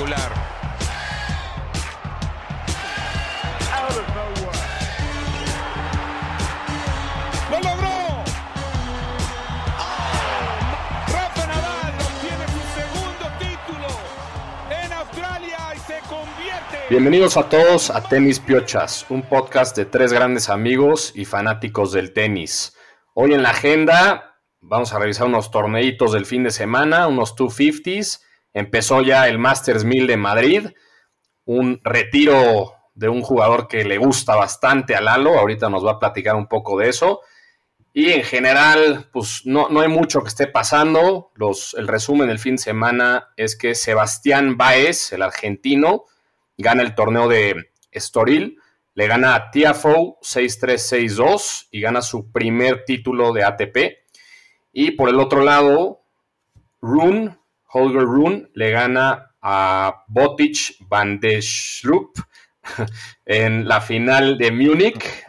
Espectacular. ¡Lo logró! Rafa Nadal obtiene su segundo título en Australia y se convierte. Bienvenidos a todos a Tenis Piochas, un podcast de tres grandes amigos y fanáticos del tenis. Hoy en la agenda vamos a revisar unos torneitos del fin de semana, unos 250s. Empezó ya el Masters 1000 de Madrid, un retiro de un jugador que le gusta bastante a Lalo. Ahorita nos va a platicar un poco de eso. Y en general, pues no, no hay mucho que esté pasando. Los, el resumen del fin de semana es que Sebastián Baez, el argentino, gana el torneo de Estoril, le gana a Tiafoe 6-3-6-2 y gana su primer título de ATP. Y por el otro lado, Rune, Holger Rune, le gana a Botic van der Schlup en la final de Múnich.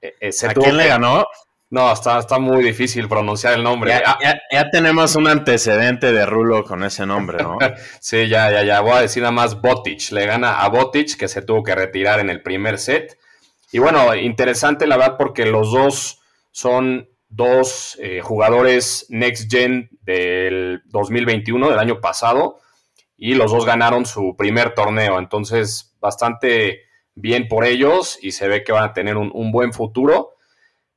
Eh, se ¿A quién le ganó? No, está, está muy difícil pronunciar el nombre. Ya, Ah, ya- ya tenemos un antecedente de Rulo con ese nombre, ¿no? Sí, ya, ya, ya. Voy a decir nada más Botic. Le gana a Botic, que se tuvo que retirar en el primer set. Y bueno, interesante la verdad porque los dos son dos eh, jugadores Next Gen del 2021, del año pasado. Y los dos ganaron su primer torneo. Entonces, bastante bien por ellos y se ve que van a tener un, buen futuro.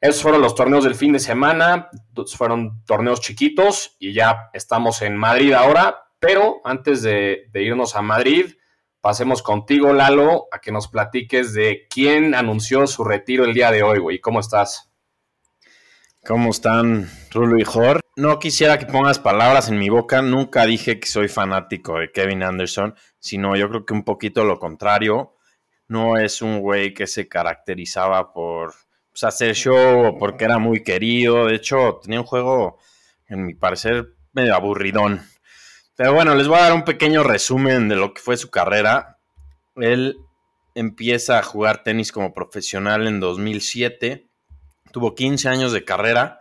Esos fueron los torneos del fin de semana, fueron torneos chiquitos y ya estamos en Madrid ahora, pero antes de, de irnos a Madrid, pasemos contigo, Lalo, a que nos platiques de quién anunció su retiro el día de hoy, güey. ¿Cómo estás? ¿Cómo están Rulo y Jor? No quisiera que pongas palabras en mi boca. Nunca dije que soy fanático de Kevin Anderson, sino yo creo que un poquito lo contrario. No es un güey que se caracterizaba por pues, hacer show o porque era muy querido. De hecho, tenía un juego, en mi parecer, medio aburridón. Pero bueno, les voy a dar un pequeño resumen de lo que fue su carrera. Él empieza a jugar tenis como profesional en 2007. Tuvo 15 años de carrera.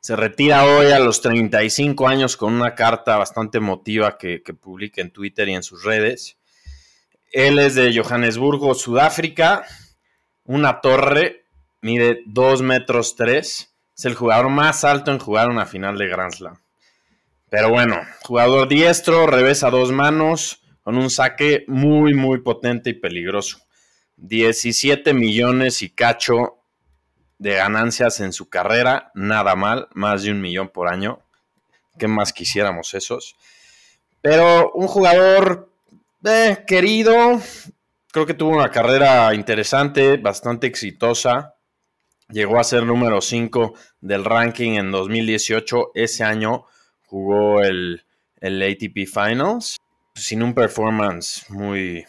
Se retira hoy a los 35 años con una carta bastante emotiva que, que publica en Twitter y en sus redes. Él es de Johannesburgo, Sudáfrica. Una torre, mide 2 metros 3. Es el jugador más alto en jugar una final de Grand Slam. Pero bueno, jugador diestro, revés a dos manos, con un saque muy, muy potente y peligroso. 17 millones y cacho de ganancias en su carrera, nada mal, más de un millón por año. ¿Qué más quisiéramos esos? Pero un jugador eh, querido, creo que tuvo una carrera interesante, bastante exitosa. Llegó a ser número 5 del ranking en 2018. Ese año jugó el, el ATP Finals sin un performance muy,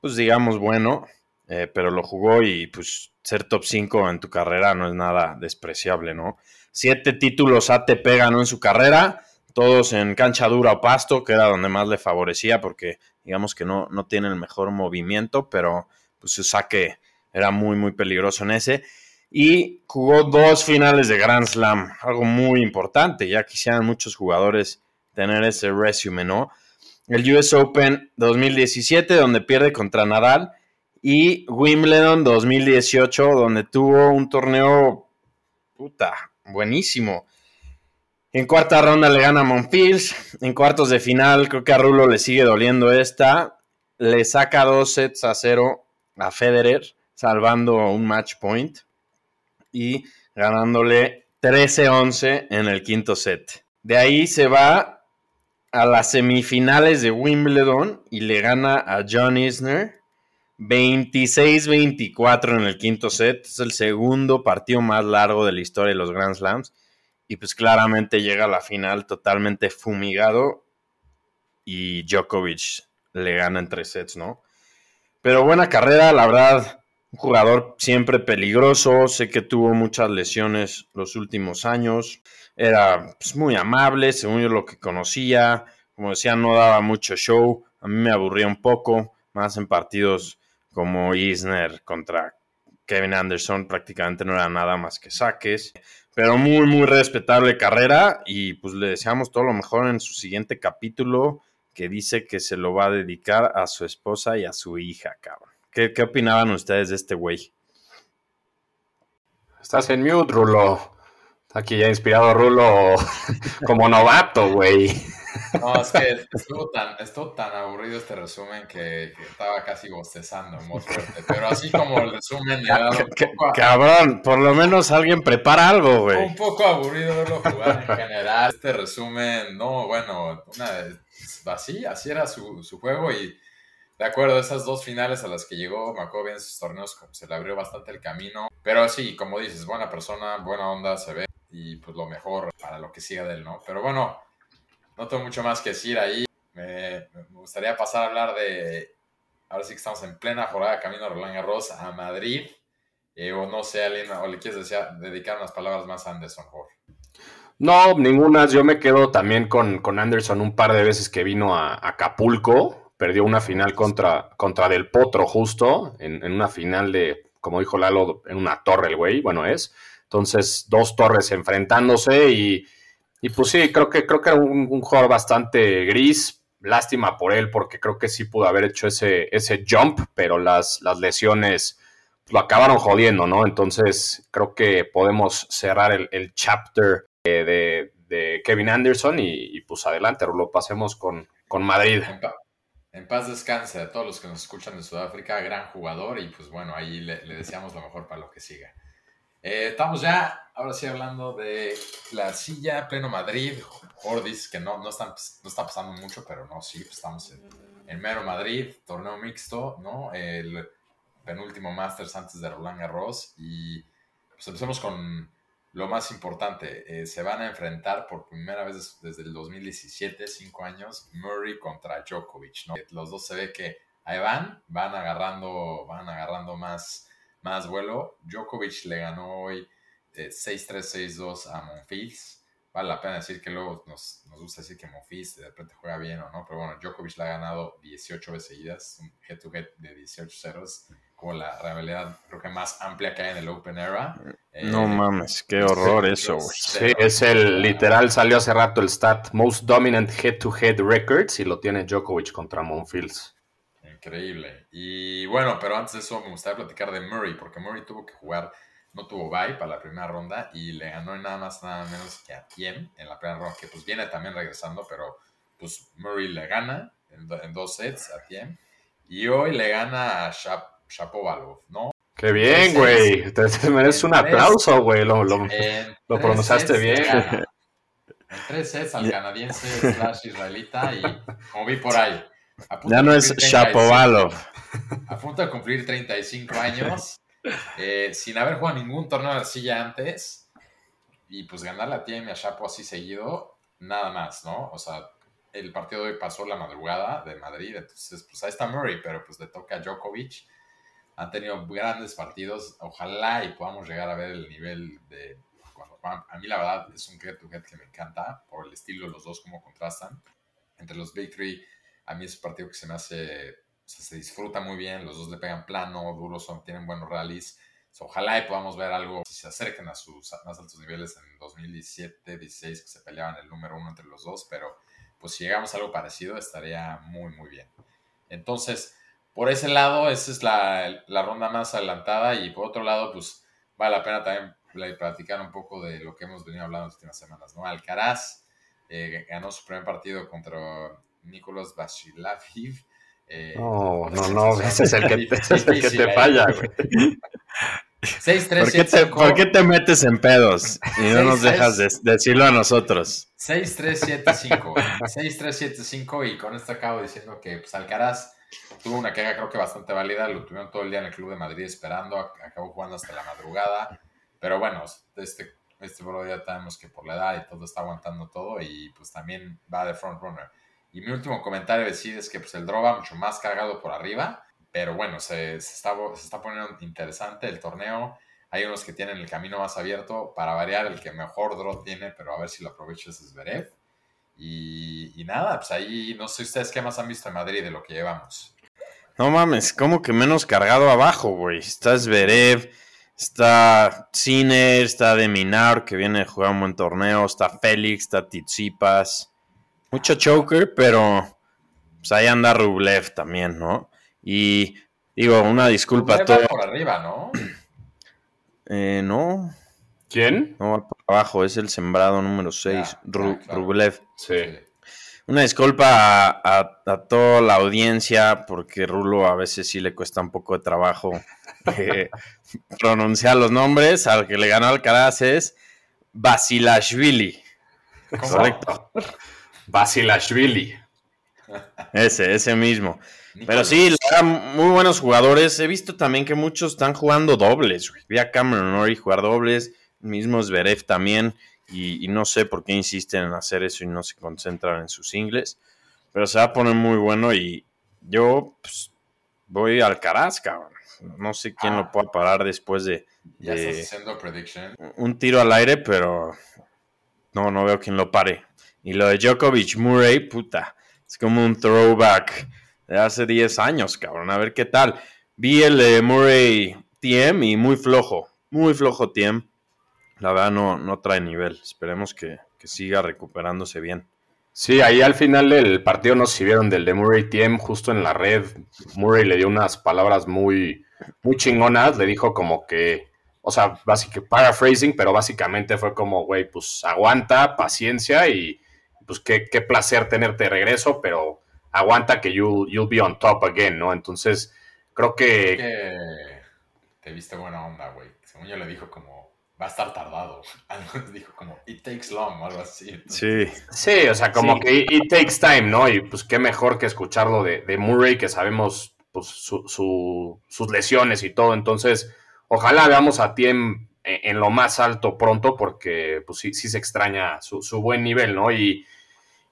pues digamos, bueno, eh, pero lo jugó y pues ser top 5 en tu carrera no es nada despreciable, ¿no? Siete títulos ATP ganó en su carrera, todos en cancha dura o pasto, que era donde más le favorecía porque digamos que no, no tiene el mejor movimiento, pero pues su saque era muy, muy peligroso en ese. Y jugó dos finales de Grand Slam, algo muy importante, ya quisieran muchos jugadores tener ese resumen, ¿no? El US Open 2017, donde pierde contra Nadal, y Wimbledon 2018, donde tuvo un torneo puta, buenísimo. En cuarta ronda le gana a. En cuartos de final, creo que a Rulo le sigue doliendo esta. Le saca dos sets a cero a Federer, salvando un match point y ganándole 13-11 en el quinto set. De ahí se va a las semifinales de Wimbledon y le gana a John Isner 26-24 en el quinto set. Es el segundo partido más largo de la historia de los Grand Slams. Y pues claramente llega a la final totalmente fumigado. Y Djokovic le gana en tres sets, ¿no? Pero buena carrera, la verdad. Un jugador siempre peligroso. Sé que tuvo muchas lesiones los últimos años. Era pues, muy amable, según yo lo que conocía. Como decía, no daba mucho show. A mí me aburría un poco. Más en partidos como Isner contra Kevin Anderson prácticamente no era nada más que saques. pero muy, muy respetable carrera y pues le deseamos todo lo mejor en su siguiente capítulo que dice que se lo va a dedicar a su esposa y a su hija, cabrón. ¿Qué, qué opinaban ustedes de este güey? Estás en mute, Rulo. Aquí ya inspirado Rulo como novato, güey. No, es que estuvo tan, estuvo tan aburrido este resumen que, estaba casi bostezando muy fuerte. Pero así como el resumen le un poco Cabrón, por lo menos alguien prepara algo, güey. Un poco aburrido verlo jugar en general. Este resumen, no, bueno, una, así, así era su, su juego y de acuerdo, esas dos finales a las que llegó, me acuerdo bien sus torneos, como se le abrió bastante el camino. Pero sí, como dices, buena persona, buena onda, se ve. Y pues lo mejor para lo que siga de él, ¿no? Pero bueno, no tengo mucho más que decir ahí. Me, gustaría pasar a hablar de. Ahora sí que estamos en plena jornada camino a Roland Garros a Madrid. Eh, o no sé, alguien, o le quieres dedicar unas palabras más a Anderson. No, ninguna. Yo me quedo también con, con Anderson un par de veces que vino a Acapulco. Perdió una final contra, contra Del Potro, justo, en, una final de, como dijo Lalo, en una torre el güey. Bueno, es. Entonces, dos torres enfrentándose y y pues sí, creo que, creo que era un, jugador bastante gris. Lástima por él, porque creo que sí pudo haber hecho ese, ese jump, pero las, las lesiones lo acabaron jodiendo, ¿no? Entonces creo que podemos cerrar el, chapter de, Kevin Anderson y, pues adelante, lo pasemos con, con Madrid. En, paz descanse a todos los que nos escuchan de Sudáfrica, gran jugador y pues bueno, ahí le, le deseamos lo mejor para lo que siga. Eh, estamos ya, ahora sí, hablando de la silla pleno Madrid, Jordis, que no, no, están, no está pasando mucho, pero no, sí, pues estamos en, mero Madrid, torneo mixto, ¿no? El penúltimo Masters antes de Roland Garros. Y pues empecemos con lo más importante. Eh, se van a enfrentar por primera vez desde el 2017, cinco años, Murray contra Djokovic, ¿no? Los dos se ve que ahí van, van agarrando, van agarrando más más vuelo. Djokovic le ganó hoy 6-3-6-2 eh, a Monfils. Vale la pena decir que luego nos, gusta decir que Monfils de repente juega bien o no, pero bueno, Djokovic le ha ganado 18 veces seguidas, un head-to-head de 18 ceros, como la rivalidad creo que más amplia que hay en el Open Era. no eh, mames, qué horror eso, güey. Sí, es el literal, salió hace rato el stat Most Dominant Head-to-Head Records y lo tiene Djokovic contra Monfils. Increíble. Y bueno, pero antes de eso me gustaría platicar de Murray, porque Murray tuvo que jugar, no tuvo bye para la primera ronda y le ganó nada más, nada menos que a Tiem en la primera ronda, que pues viene también regresando, pero pues Murray le gana en, dos sets a Tiem y hoy le gana a Shapovalov, ¿no? Qué bien, güey. Te, mereces un aplauso, güey. Lo, lo, lo pronunciaste bien. En tres sets al canadiense slash israelita y como vi por ahí. Ya no es Shapovalov. A punto de cumplir 35 años, eh, sin haber jugado ningún torneo de arcilla antes, y pues ganar la TM a Chapo así seguido, nada más, ¿no? O sea, el partido de hoy pasó la madrugada de Madrid, entonces pues ahí está Murray, pero pues le toca a Djokovic. Han tenido grandes partidos, ojalá y podamos llegar a ver el nivel de cuando A mí la verdad es un get to get que me encanta por el estilo de los dos, como contrastan. Entre los Big Three a mí es un partido que se me hace, se disfruta muy bien, los dos le pegan plano, duros, son, tienen buenos rallies. ojalá y podamos ver algo, si se acerquen a sus más altos niveles en 2017, 16, que se peleaban el número uno entre los dos, pero pues si llegamos a algo parecido estaría muy, muy bien. Entonces, por ese lado, esa es la, la ronda más adelantada y por otro lado, pues vale la pena también platicar un poco de lo que hemos venido hablando en las últimas semanas, ¿no? Alcaraz eh, ganó su primer partido contra Nicolás Basilaviv. Eh, no, no, no, ese es el que, te falla, güey. 6, 3, ¿Por, qué te, ¿Por qué te metes en pedos y no nos dejas decirlo a nosotros? 6-3-7-5. 6-3-7-5 y con esto acabo diciendo que pues, Alcaraz tuvo una queja creo que bastante válida, lo tuvieron todo el día en el Club de Madrid esperando, acabó jugando hasta la madrugada, pero bueno, este, este bro ya sabemos que por la edad y todo está aguantando todo y pues también va de front runner. Y mi último comentario decir es que pues, el draw va mucho más cargado por arriba, pero bueno, se, está, se está poniendo interesante el torneo. Hay unos que tienen el camino más abierto. Para variar, el que mejor draw tiene, pero a ver si lo aprovechas es Zverev. Y, nada, pues ahí no sé ustedes qué más han visto en Madrid de lo que llevamos. No mames, como que menos cargado abajo, güey. Está Zverev, Está Cine, está Deminar, que viene a jugar un buen torneo. Está Félix, está Tizipas. Mucho choker, pero pues ahí anda Rublev también, ¿no? Y digo, una disculpa a todos. por arriba, ¿no? Eh, no. ¿Quién? No, va por abajo, es el sembrado número 6, Rublev. Sí. Una disculpa a, toda la audiencia, porque Rulo a veces sí le cuesta un poco de trabajo eh, pronunciar los nombres. Al que le ganó Alcaraz es Basilashvili. Correcto. Basilashvili. Ese, ese mismo. Pero sí, muy buenos jugadores. He visto también que muchos están jugando dobles. Vi a Cameron Norrie jugar dobles, mismo Zverev también. Y, no sé por qué insisten en hacer eso y no se concentran en sus ingles. Pero se va a poner muy bueno y yo pues, voy al Caraz, cabrón. No sé quién lo ah. pueda parar después de, ya estás haciendo prediction. un tiro al aire, pero no, no veo quién lo pare. Y lo de Djokovic Murray, puta, es como un throwback de hace 10 años, cabrón. A ver qué tal. Vi el de Murray TM y muy flojo, muy flojo TM la verdad no, no trae nivel. Esperemos que, siga recuperándose bien. Sí, ahí al final del partido nos sirvieron del de Murray Tiem justo en la red. Murray le dio unas palabras muy, muy chingonas. Le dijo como que, o sea, básicamente paraphrasing, pero básicamente fue como, güey, pues aguanta, paciencia y pues qué, qué placer tenerte de regreso, pero aguanta que you'll, you'll be on top again, ¿no? Entonces, creo que... que te viste buena onda, güey. Según yo le dijo como, va a estar tardado. Algo dijo como, it takes long o algo así. Sí. Sí, o sea, como que it takes time, ¿no? Y pues qué mejor que escucharlo de, de Murray, que sabemos pues, su, sus lesiones y todo. Entonces, ojalá veamos a Tiem en, lo más alto pronto, porque pues sí, sí se extraña su, su buen nivel, ¿no? Y,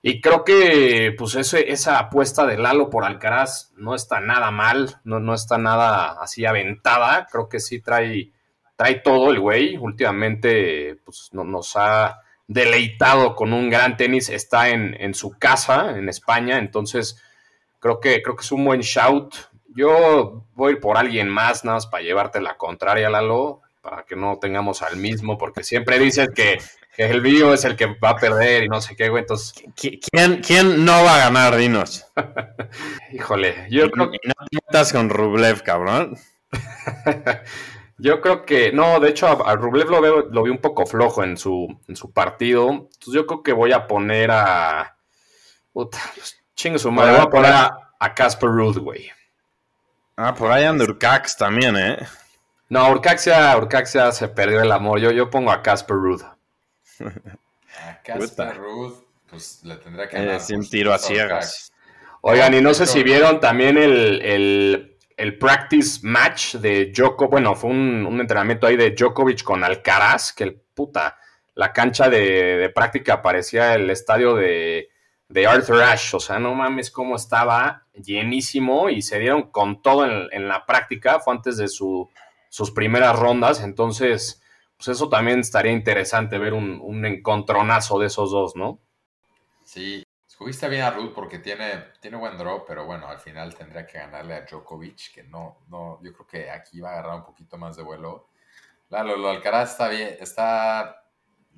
y creo que pues ese, esa apuesta de Lalo por Alcaraz no está nada mal, no, no está nada así aventada. Creo que sí trae trae todo el güey. Últimamente pues, nos ha deleitado con un gran tenis. Está en, su casa, en España. Entonces, creo que, creo que es un buen shout. Yo voy por alguien más, nada más para llevarte la contraria, Lalo, para que no tengamos al mismo, porque siempre dices que, el vídeo es el que va a perder y no sé qué, güey. Entonces, ¿quién, quién no va a ganar, dinos? Híjole, yo creo que. No te metas con Rublev, cabrón. Yo creo que, no, de hecho a, Rublev lo veo, lo vi un poco flojo en su, en su partido. Entonces yo creo que voy a poner a. Puta, pues, chingo su madre. Voy a poner a Casper Ruud, güey. Ah, por ahí anda Urcax también, ¿eh? No, Urcax ya, se perdió el amor. Yo, yo pongo a Casper Ruud. A Casper Ruud, pues le tendría que ganar. Es un tiro a ciegas. Oigan, y no sé si vieron también el el practice match de Djokovic, bueno, fue un, entrenamiento ahí de Djokovic con Alcaraz, que el puta, la cancha de, práctica parecía el estadio de, Arthur Ashe, o sea, no mames cómo estaba llenísimo y se dieron con todo en, la práctica, fue antes de sus primeras rondas, entonces, pues eso también estaría interesante ver un, un encontronazo de esos dos, ¿no? Sí, Escogiste bien a Ruth porque tiene, tiene buen draw, pero bueno, al final tendría que ganarle a Djokovic, que no, no, yo creo que aquí va a agarrar un poquito más de vuelo. Claro, lo Alcaraz está bien, está,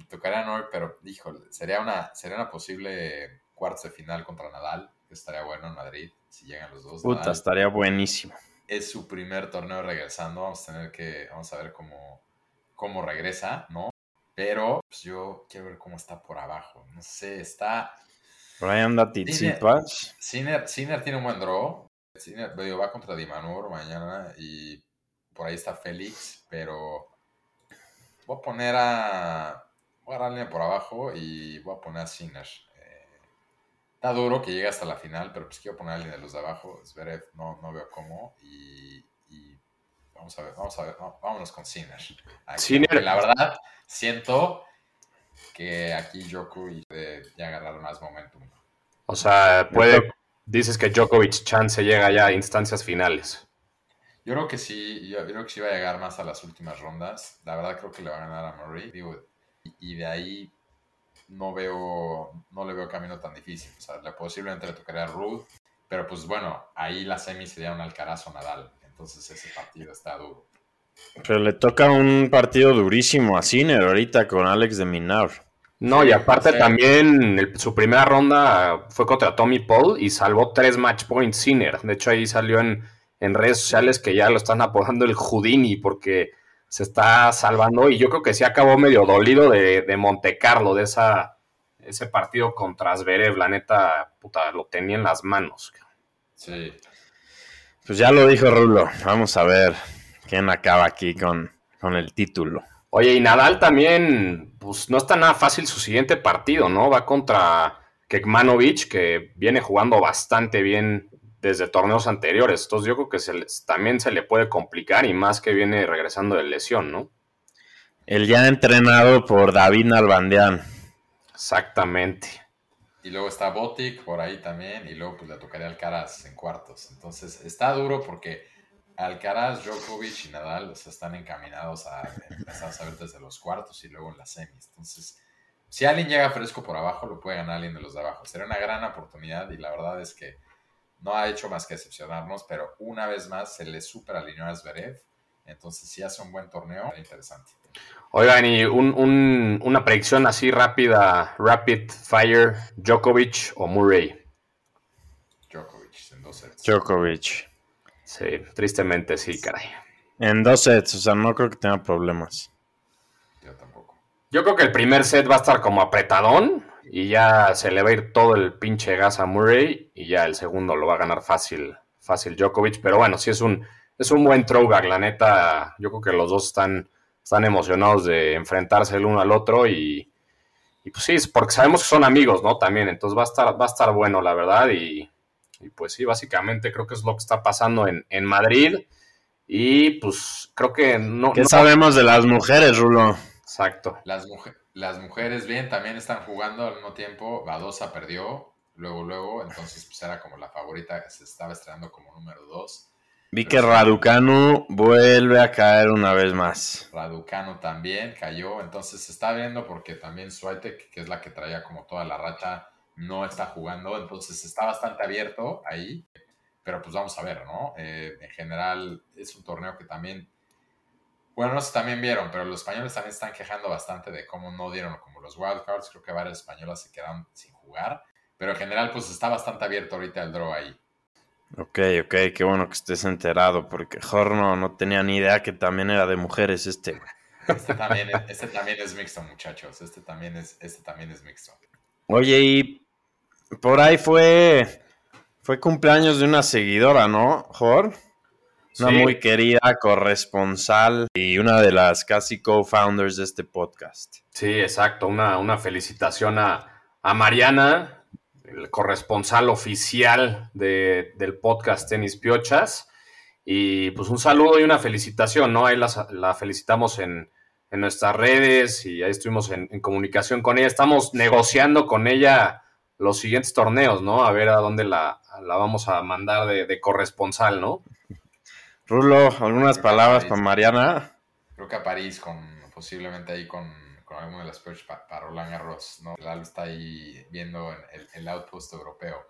tocaría a pero híjole, sería una, sería una posible cuartos de final contra Nadal, que estaría bueno en Madrid, si llegan los dos. Puta, estaría buenísimo. Es su primer torneo regresando, vamos a tener que, vamos a ver cómo, cómo regresa, ¿no? Pero pues yo quiero ver cómo está por abajo. No sé, está ahí anda Tizipas. Sinner, tiene un buen draw. Sinner va contra Dimanur mañana y por ahí está Félix, pero voy a poner a. Voy a darle por abajo y voy a poner a Sinner. Eh, está duro que llegue hasta la final, pero pues quiero poner a alguien de los de abajo. Zverev no, no veo cómo. Y, vamos a ver, vamos a ver, vámonos con Sinner. Sinner. La verdad, siento que aquí Djokovic ya agarrar más momentum. O sea, puede, dices que Djokovic chance llega ya a instancias finales. Yo creo que sí, yo, creo que sí va a llegar más a las últimas rondas. La verdad creo que le va a ganar a Murray. y, de ahí no veo, no le veo camino tan difícil. O sea, posiblemente le tocaría a Ruth, pero pues bueno, ahí la semi sería un Alcaraz o Nadal. Entonces ese partido está duro. Pero le toca un partido durísimo a Sinner ahorita con Alex de Minar. No, y aparte sí. también el- su primera ronda fue contra Tommy Paul y salvó tres match points Sinner. De hecho, ahí salió en, en redes sociales que ya lo están apodando el Houdini porque se está salvando. Y yo creo que sí acabó medio dolido de, de Monte Carlo, de esa, ese partido contra Zverev. La neta, puta, lo tenía en las manos. Sí. Pues ya lo dijo Rulo. Vamos a ver quién acaba aquí con, con el título. Oye, y Nadal también, pues no está nada fácil su siguiente partido, ¿no? Va contra Kekmanovic, que viene jugando bastante bien desde torneos anteriores. Entonces yo creo que se les- también se le puede complicar y más que viene regresando de lesión, ¿no? El ya entrenado por David Nalbandian. Exactamente. Y luego está Botic por ahí también. Y luego pues le tocaría Alcaraz en cuartos. Entonces está duro porque Alcaraz, Djokovic y Nadal están encaminados a empezar a saber desde los cuartos y luego en las semis. Entonces, si alguien llega fresco por abajo, lo puede ganar alguien de los de abajo. Sería una gran oportunidad y la verdad es que no ha hecho más que decepcionarnos, pero una vez más se le super alineó a Zverev. Entonces, si hace un buen torneo, interesante. Oigan, y un- un- una predicción así rápida, rapid fire, Djokovic o Murray. Djokovic en dos sets. Djokovic. Sí, tristemente sí, caray. En dos sets, o sea, no creo que tenga problemas. Yo tampoco. Yo creo que el primer set va a estar como apretadón y ya se le va a ir todo el pinche gas a Murray y ya el segundo lo va a ganar fácil, fácil Djokovic. Pero bueno, sí es un, es un buen throwback, la neta. Yo creo que los dos están, están emocionados de enfrentarse el uno al otro y, y pues sí, es porque sabemos que son amigos, ¿no? También, entonces va a estar, va a estar bueno, la verdad. Y, y pues sí, básicamente creo que es lo que está pasando en, en Madrid. Y pues creo que no... ¿Qué no- sabemos de las mujeres, Rulo? Exacto. Las, muje- las mujeres bien también están jugando al mismo tiempo. Badosa perdió, luego, luego, entonces pues era como la favorita, se estaba estrenando como número 2. Vi que Raducanu vuelve a caer una vez más. Raducano también cayó, entonces se está viendo porque también Swiatek, que es la que traía como toda la racha, no está jugando, entonces está bastante abierto ahí, pero pues vamos a ver, ¿no? Eh, en general es un torneo que también, bueno, no sé si también vieron, pero los españoles también están quejando bastante de cómo no dieron como los wildcards, creo que varias españolas se quedaron sin jugar, pero en general pues está bastante abierto ahorita el draw ahí. Ok, ok, qué bueno que estés enterado, porque Horno no tenía ni idea que también era de mujeres este. güey. Este también, es- este también es mixto, muchachos, este también es, este también es mixto. Oye, y por ahí fue, fue cumpleaños de una seguidora, ¿no, Jor? Una Sí. muy querida corresponsal y una de las casi co-founders de este podcast. Sí, exacto. Una, una felicitación a, a Mariana, el corresponsal oficial de- del podcast Tenis Piochas. Y pues un saludo y una felicitación, ¿no? Ahí las- la, felicitamos en, en nuestras redes y ahí estuvimos en, en comunicación con ella. Estamos negociando con ella los siguientes torneos, ¿no? A ver a dónde la, la vamos a mandar de, de corresponsal, ¿no? Rulo, algunas palabras para Mariana. Creo que a París, con posiblemente ahí con, con alguno de las perch para, para Roland Garros, ¿no? Lalo está ahí viendo en el, el outpost europeo.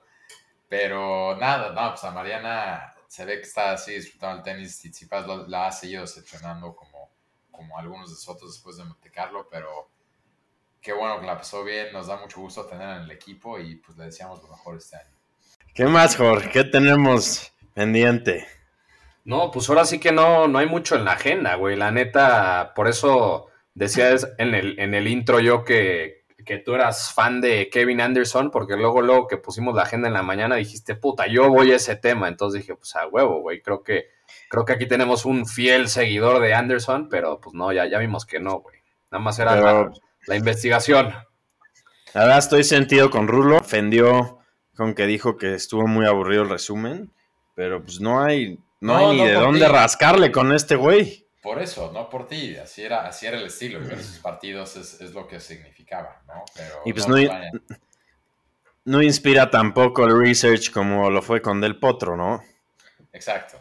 Pero nada, no, pues a Mariana se ve que está así disfrutando el tenis. Tsitsipas lo- la ha seguido decepcionando como, como algunos de nosotros después de Monte Carlo, pero qué bueno que la pasó bien. Nos da mucho gusto tenerla en el equipo y pues le deseamos lo mejor este año. ¿Qué más, Jor? ¿Qué tenemos pendiente? No, pues ahora sí que no, no hay mucho en la agenda, güey. La neta, por eso decía es- en el, en el intro yo que, que tú eras fan de Kevin Anderson, porque luego, luego que pusimos la agenda en la mañana dijiste, puta, yo voy a ese tema. Entonces dije, pues a huevo, güey. Creo que, creo que aquí tenemos un fiel seguidor de Anderson, pero pues no, ya, ya vimos que no, güey. Nada más era Pero- la, la investigación. La verdad estoy sentido con Rulo. Ofendió con que dijo que estuvo muy aburrido el resumen. Pero pues no hay, no, No, hay ni no de dónde rascarle con este güey. Por eso, no por ti, así era, así era el estilo, sus partidos es, es lo que significaba, ¿no? Pero Y pues no, no- vaya. No inspira tampoco el research como lo fue con Del Potro, ¿no? Exacto.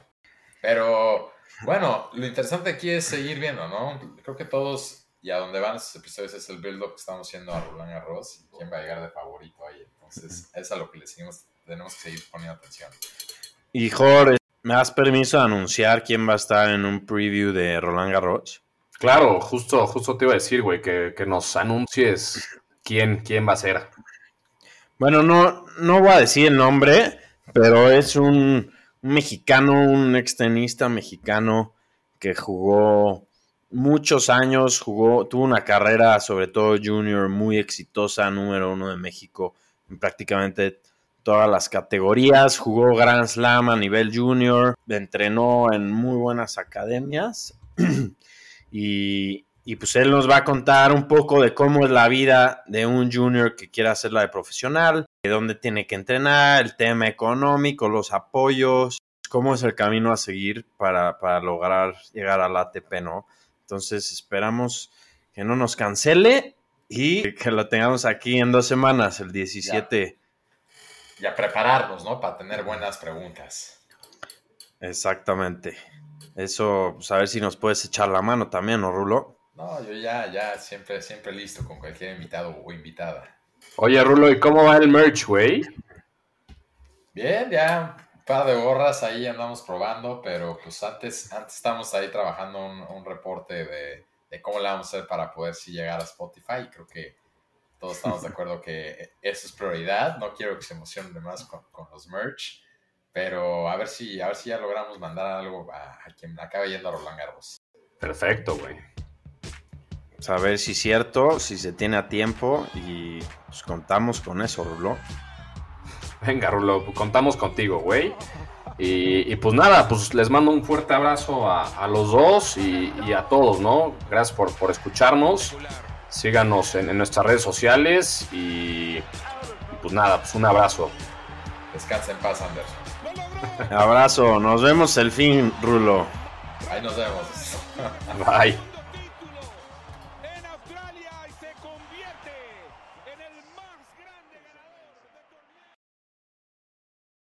Pero bueno, lo interesante aquí es seguir viendo, ¿no? Creo que todos y a donde van estos episodios es el build-up que estamos haciendo a Roland Garros y quién va a llegar de favorito ahí. Entonces, es a lo que le seguimos, tenemos que seguir poniendo atención. Y Jor, ¿Me das permiso de anunciar quién va a estar en un preview de Roland Garros? Claro, justo, justo te iba a decir, güey, que, que nos anuncies quién, quién va a ser. Bueno, no, no voy a decir el nombre, pero es un, un mexicano, un extenista mexicano que jugó muchos años, jugó, tuvo una carrera, sobre todo junior, muy exitosa, número uno de México en prácticamente todas las categorías, jugó Grand Slam a nivel junior, entrenó en muy buenas academias y, y, pues él nos va a contar un poco de cómo es la vida de un junior que quiere hacerla de profesional, de dónde tiene que entrenar, el tema económico, los apoyos, cómo es el camino a seguir para, para lograr llegar al ATP, ¿no? Entonces esperamos que no nos cancele y que lo tengamos aquí en dos semanas, el 17. Y a prepararnos, ¿no? Para tener buenas preguntas. Exactamente. Eso, pues a ver si nos puedes echar la mano también, ¿no, Rulo? No, yo ya, ya, siempre, siempre listo con cualquier invitado o invitada. Oye, Rulo, ¿y cómo va el merch, güey? Bien, ya un par de gorras ahí andamos probando, pero pues antes, antes estamos ahí trabajando un, un reporte de, de, cómo le vamos a hacer para poder sí llegar a Spotify. Creo que todos estamos de acuerdo que eso es prioridad. No quiero que se emocionen demás con, con los merch, pero a ver si, a ver si ya logramos mandar algo a, a quien acabe yendo a Roland Garros. Perfecto, güey. Pues a ver si es cierto, si se tiene a tiempo y pues contamos con eso, Rulo. Venga, Rulo, contamos contigo, güey. Y, y, pues nada, pues les mando un fuerte abrazo a, a los dos y, y, a todos, ¿no? Gracias por, por escucharnos. Síganos en, en, nuestras redes sociales y, y, pues nada, pues un abrazo. Descansa en paz, Anderson. abrazo, nos vemos el fin, Rulo. Ahí nos vemos. Bye.